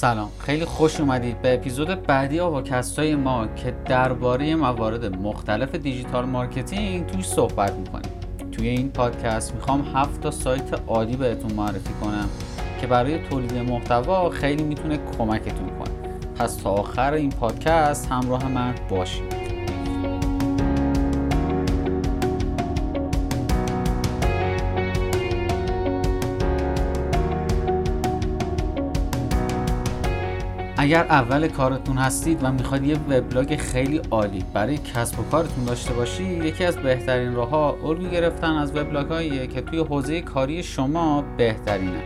سلام. خیلی خوش اومدید به اپیزود بعدی آواکست های ما که درباره موارد مختلف digital marketing توش صحبت می‌کنیم. توی این پادکست می‌خوام هفت تا سایت عالی بهتون معرفی کنم که برای تولید محتوا خیلی می‌تونه کمکتون کنه. پس تا آخر این پادکست همراه من باشید. اگر اول کارتون هستید و می‌خواید یه وبلاگ خیلی عالی برای کسب و کارتون داشته باشید یکی از بهترین راهها الگو گرفتن از وبلاگ که توی حوزه کاری شما بهترینه.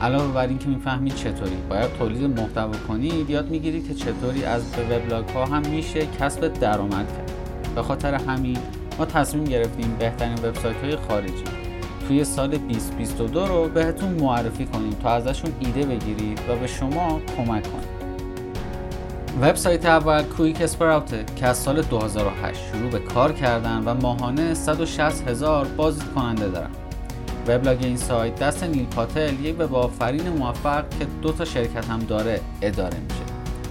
علاوه بر اینکه می‌فهمید چطوری باید تولید محتوا کنید یاد می‌گیرید که چطوری از وبلاگ ها هم میشه کسب درآمد کرد. به خاطر همین ما تصمیم گرفتیم بهترین وبسایت های خارجی توی سال 2022 رو بهتون معرفی کنیم تا ازشون ایده بگیرید و به شما کمک کنیم. وبسایت اول کویک اسپراوته که از سال 2008 شروع به کار کردن و ماهانه 160 هزار بازدید کننده دارن. وبلاگ این سایت دست نیل پاتل یک وب آفرین موفق که دو تا شرکت هم داره اداره میشه.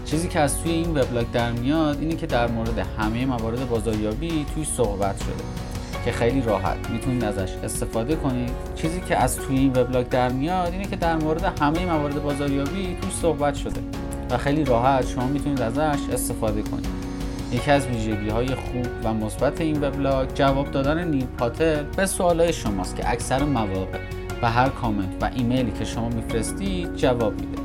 چیزی که از توی این وبلاگ در میاد اینه که در مورد همه موارد بازاریابی توی صحبت شده. که خیلی راحت می‌تونید ازش استفاده کنید. چیزی که از توی این وبلاگ در میاد اینه که در مورد همه موارد بازاریابی توی صحبت شده و خیلی راحت شما می‌تونید ازش استفاده کنید. یکی از ویژگی های خوب و مثبت این وبلاگ جواب دادن نیل پاتل به سوالای شماست که اکثر مواقع و هر کامنت و ایمیلی که شما میفرستید جواب میده.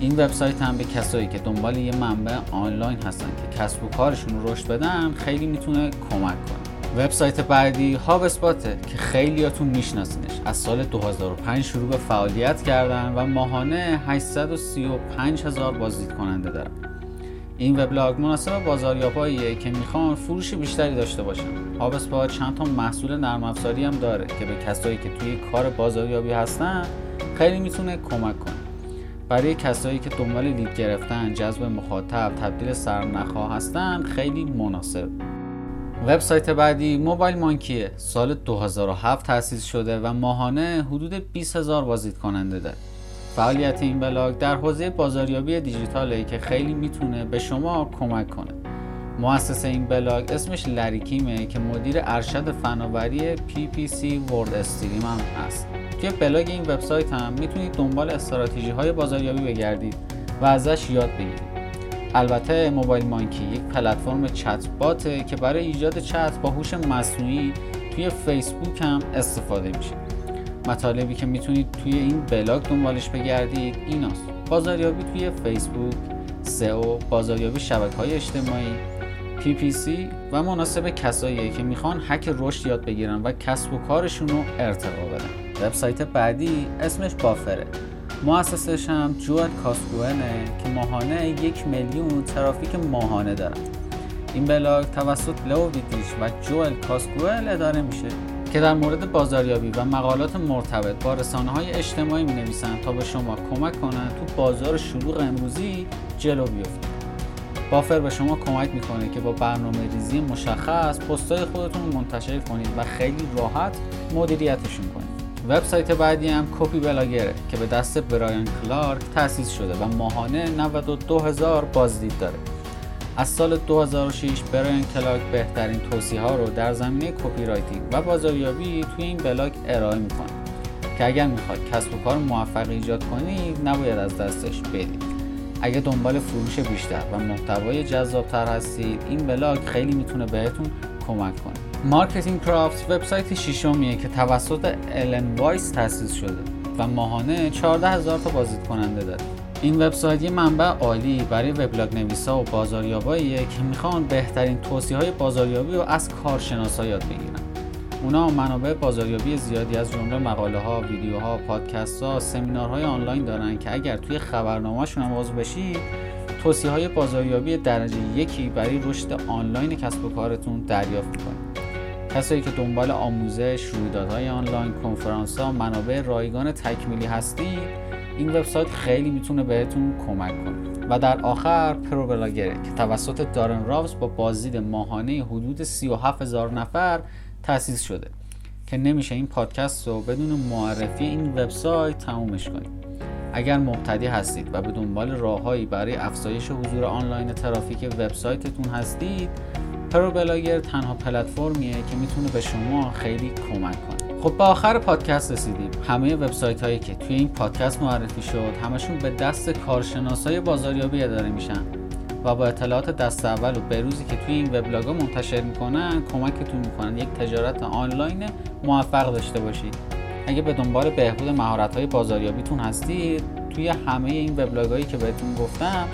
این وبسایت هم به کسایی که دنبال یه منبع آنلاین هستن که کسب و کارشون رو رشد بدن خیلی می‌تونه کمک کنه. وبسایت بعدی هاب اسپاته که خیلیاتون میشناسینش. از سال 2005 شروع به فعالیت کردن و ماهانه 835 هزار بازدید کننده دارن. این وبلاگ مناسب بازاریاباییه که می‌خوان فروش بیشتری داشته باشن. هاب اسپات چند تا محصول نرم افزاری هم داره که به کسایی که توی کار بازاریابی هستن خیلی می‌تونه کمک کنه. برای کسایی که دنبال لید گرفتن جذب مخاطب تبدیل سرنخها هستن خیلی مناسب. وبسایت بعدی موبایل مانکیه سال 2007 تأسیس شده و ماهانه حدود 20 هزار بازدید کننده داره. فعالیت این بلاگ در حوزه بازاریابی دیجیتاله که خیلی می‌تونه به شما کمک کنه. مؤسس این بلاگ اسمش لری کیمه که مدیر ارشد فناوری PPC WordStream هم هست. توی بلاگ این وبسایت هم می‌تونید دنبال استراتژی های بازاریابی بگردید و ازش یاد بگیرید. البته MobileMonkey یک پلتفرم چت باته که برای ایجاد چت با هوش مصنوعی توی فیسبوک هم استفاده میشه. مطالبی که می‌تونید توی این بلاگ دنبالش بگردید ایناست. بازاریابی توی فیسبوک سئو بازاریابی شبکه های اجتماعی PPC و مناسب کسایی که می‌خوان هک رشد یاد بگیرن و کسب و کارشون رو ارتقا بدن. وبسایت بعدی اسمش Buffer ه. مؤسسش هم جوئل گاسکوئینه که ماهانه یک میلیون ترافیک ماهانه دارن. این بلاگ توسط لئو ویدریچ و جوئل گاسکوئین اداره میشه که در مورد بازاریابی و مقالات مرتبط با رسانه های اجتماعی می نویسن تا به شما کمک کنند تو بازار شلوغ امروزی جلو بیفتید Buffer به شما کمک می‌کنه که با برنامه ریزی مشخص پستای خودتون منتشر کنید و خیلی راحت مدیریتشون کنید. وبسایت بعدی هم Copyblogger ه که به دست برایان کلارک تأسیس شده و ماهانه 92 هزار بازدید داره. از سال 2006 برایان کلارک بهترین توصیه ها رو در زمینه copywriting و بازاریابی توی این بلاگ ارائه می‌کنه که اگر می‌خواید کسب و کار موفق ایجاد کنید نباید از دستش بدید اگه دنبال فروش بیشتر و محتوای جذابتر هستید این بلاگ خیلی می‌تونه بهتون کمک کنه. MarketingProfs وبسایت ششمیه که توسط الن وایس تأسیس شده و ماهانه 14 هزار تا بازدید کننده داره. این وبسایت یه منبع عالی برای وبلاگ نویسا و بازاریاباییه که می‌خوان بهترین توصیه های بازاریابی رو از کارشناسا یاد بگیرن. اونا منابع بازاریابی زیادی از جمله مقاله ها، ویدیوها، پادکست ها، سمینارهای آنلاین دارن که اگر توی خبرنامهشون هم عضو بشید توصیه های بازاریابی درجه یکی برای رشد آنلاین کسب و کارتون دریافت می‌کنید کسایی که دنبال آموزش، رویدادهای آنلاین، کنفرانس ها، منابع رایگان تکمیلی هستید این وبسایت خیلی می‌تونه بهتون کمک کنه. و در آخر ProBlogger ه که توسط دارن راوز با بازدید ماهانه حدود 37 هزار نفر تأسیس شده. که نمیشه این پادکست رو بدون معرفی این وبسایت تمومش کنیم اگر مبتدی هستید و به دنبال راههایی برای افزایش حضور آنلاین ترافیک وبسایتتون هستید پروبلاگر تنها پلتفرمیه که می‌تونه به شما خیلی کمک کنه. خب به آخر پادکست رسیدیم. همه وبسایت هایی که توی این پادکست معرفی شد همشون به دست کارشناسای بازاریابی اداره میشن و با اطلاعات دست اول و بروزی که توی این وبلاگ ها منتشر می‌کنن کمکتون می‌کنن. یک تجارت آنلاین موفق داشته باشید. اگه به دنبال بهبود مهارت های بازاریابیتون هستید توی همه این وبلاگ هایی که بهتون گفتم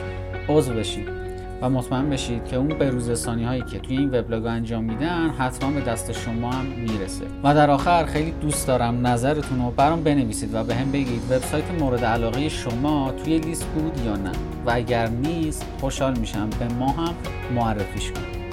عضو بشید. و مطمئن بشید که اون بروزرسانی هایی که توی این وبلاگ انجام میدن حتما به دست شما هم می‌رسه. و در آخر خیلی دوست دارم نظرتون رو برام بنویسید و به هم بگید وبسایت مورد علاقه شما توی لیست بود یا نه. و اگر نیست خوشحال میشم به ما هم معرفیش کنید.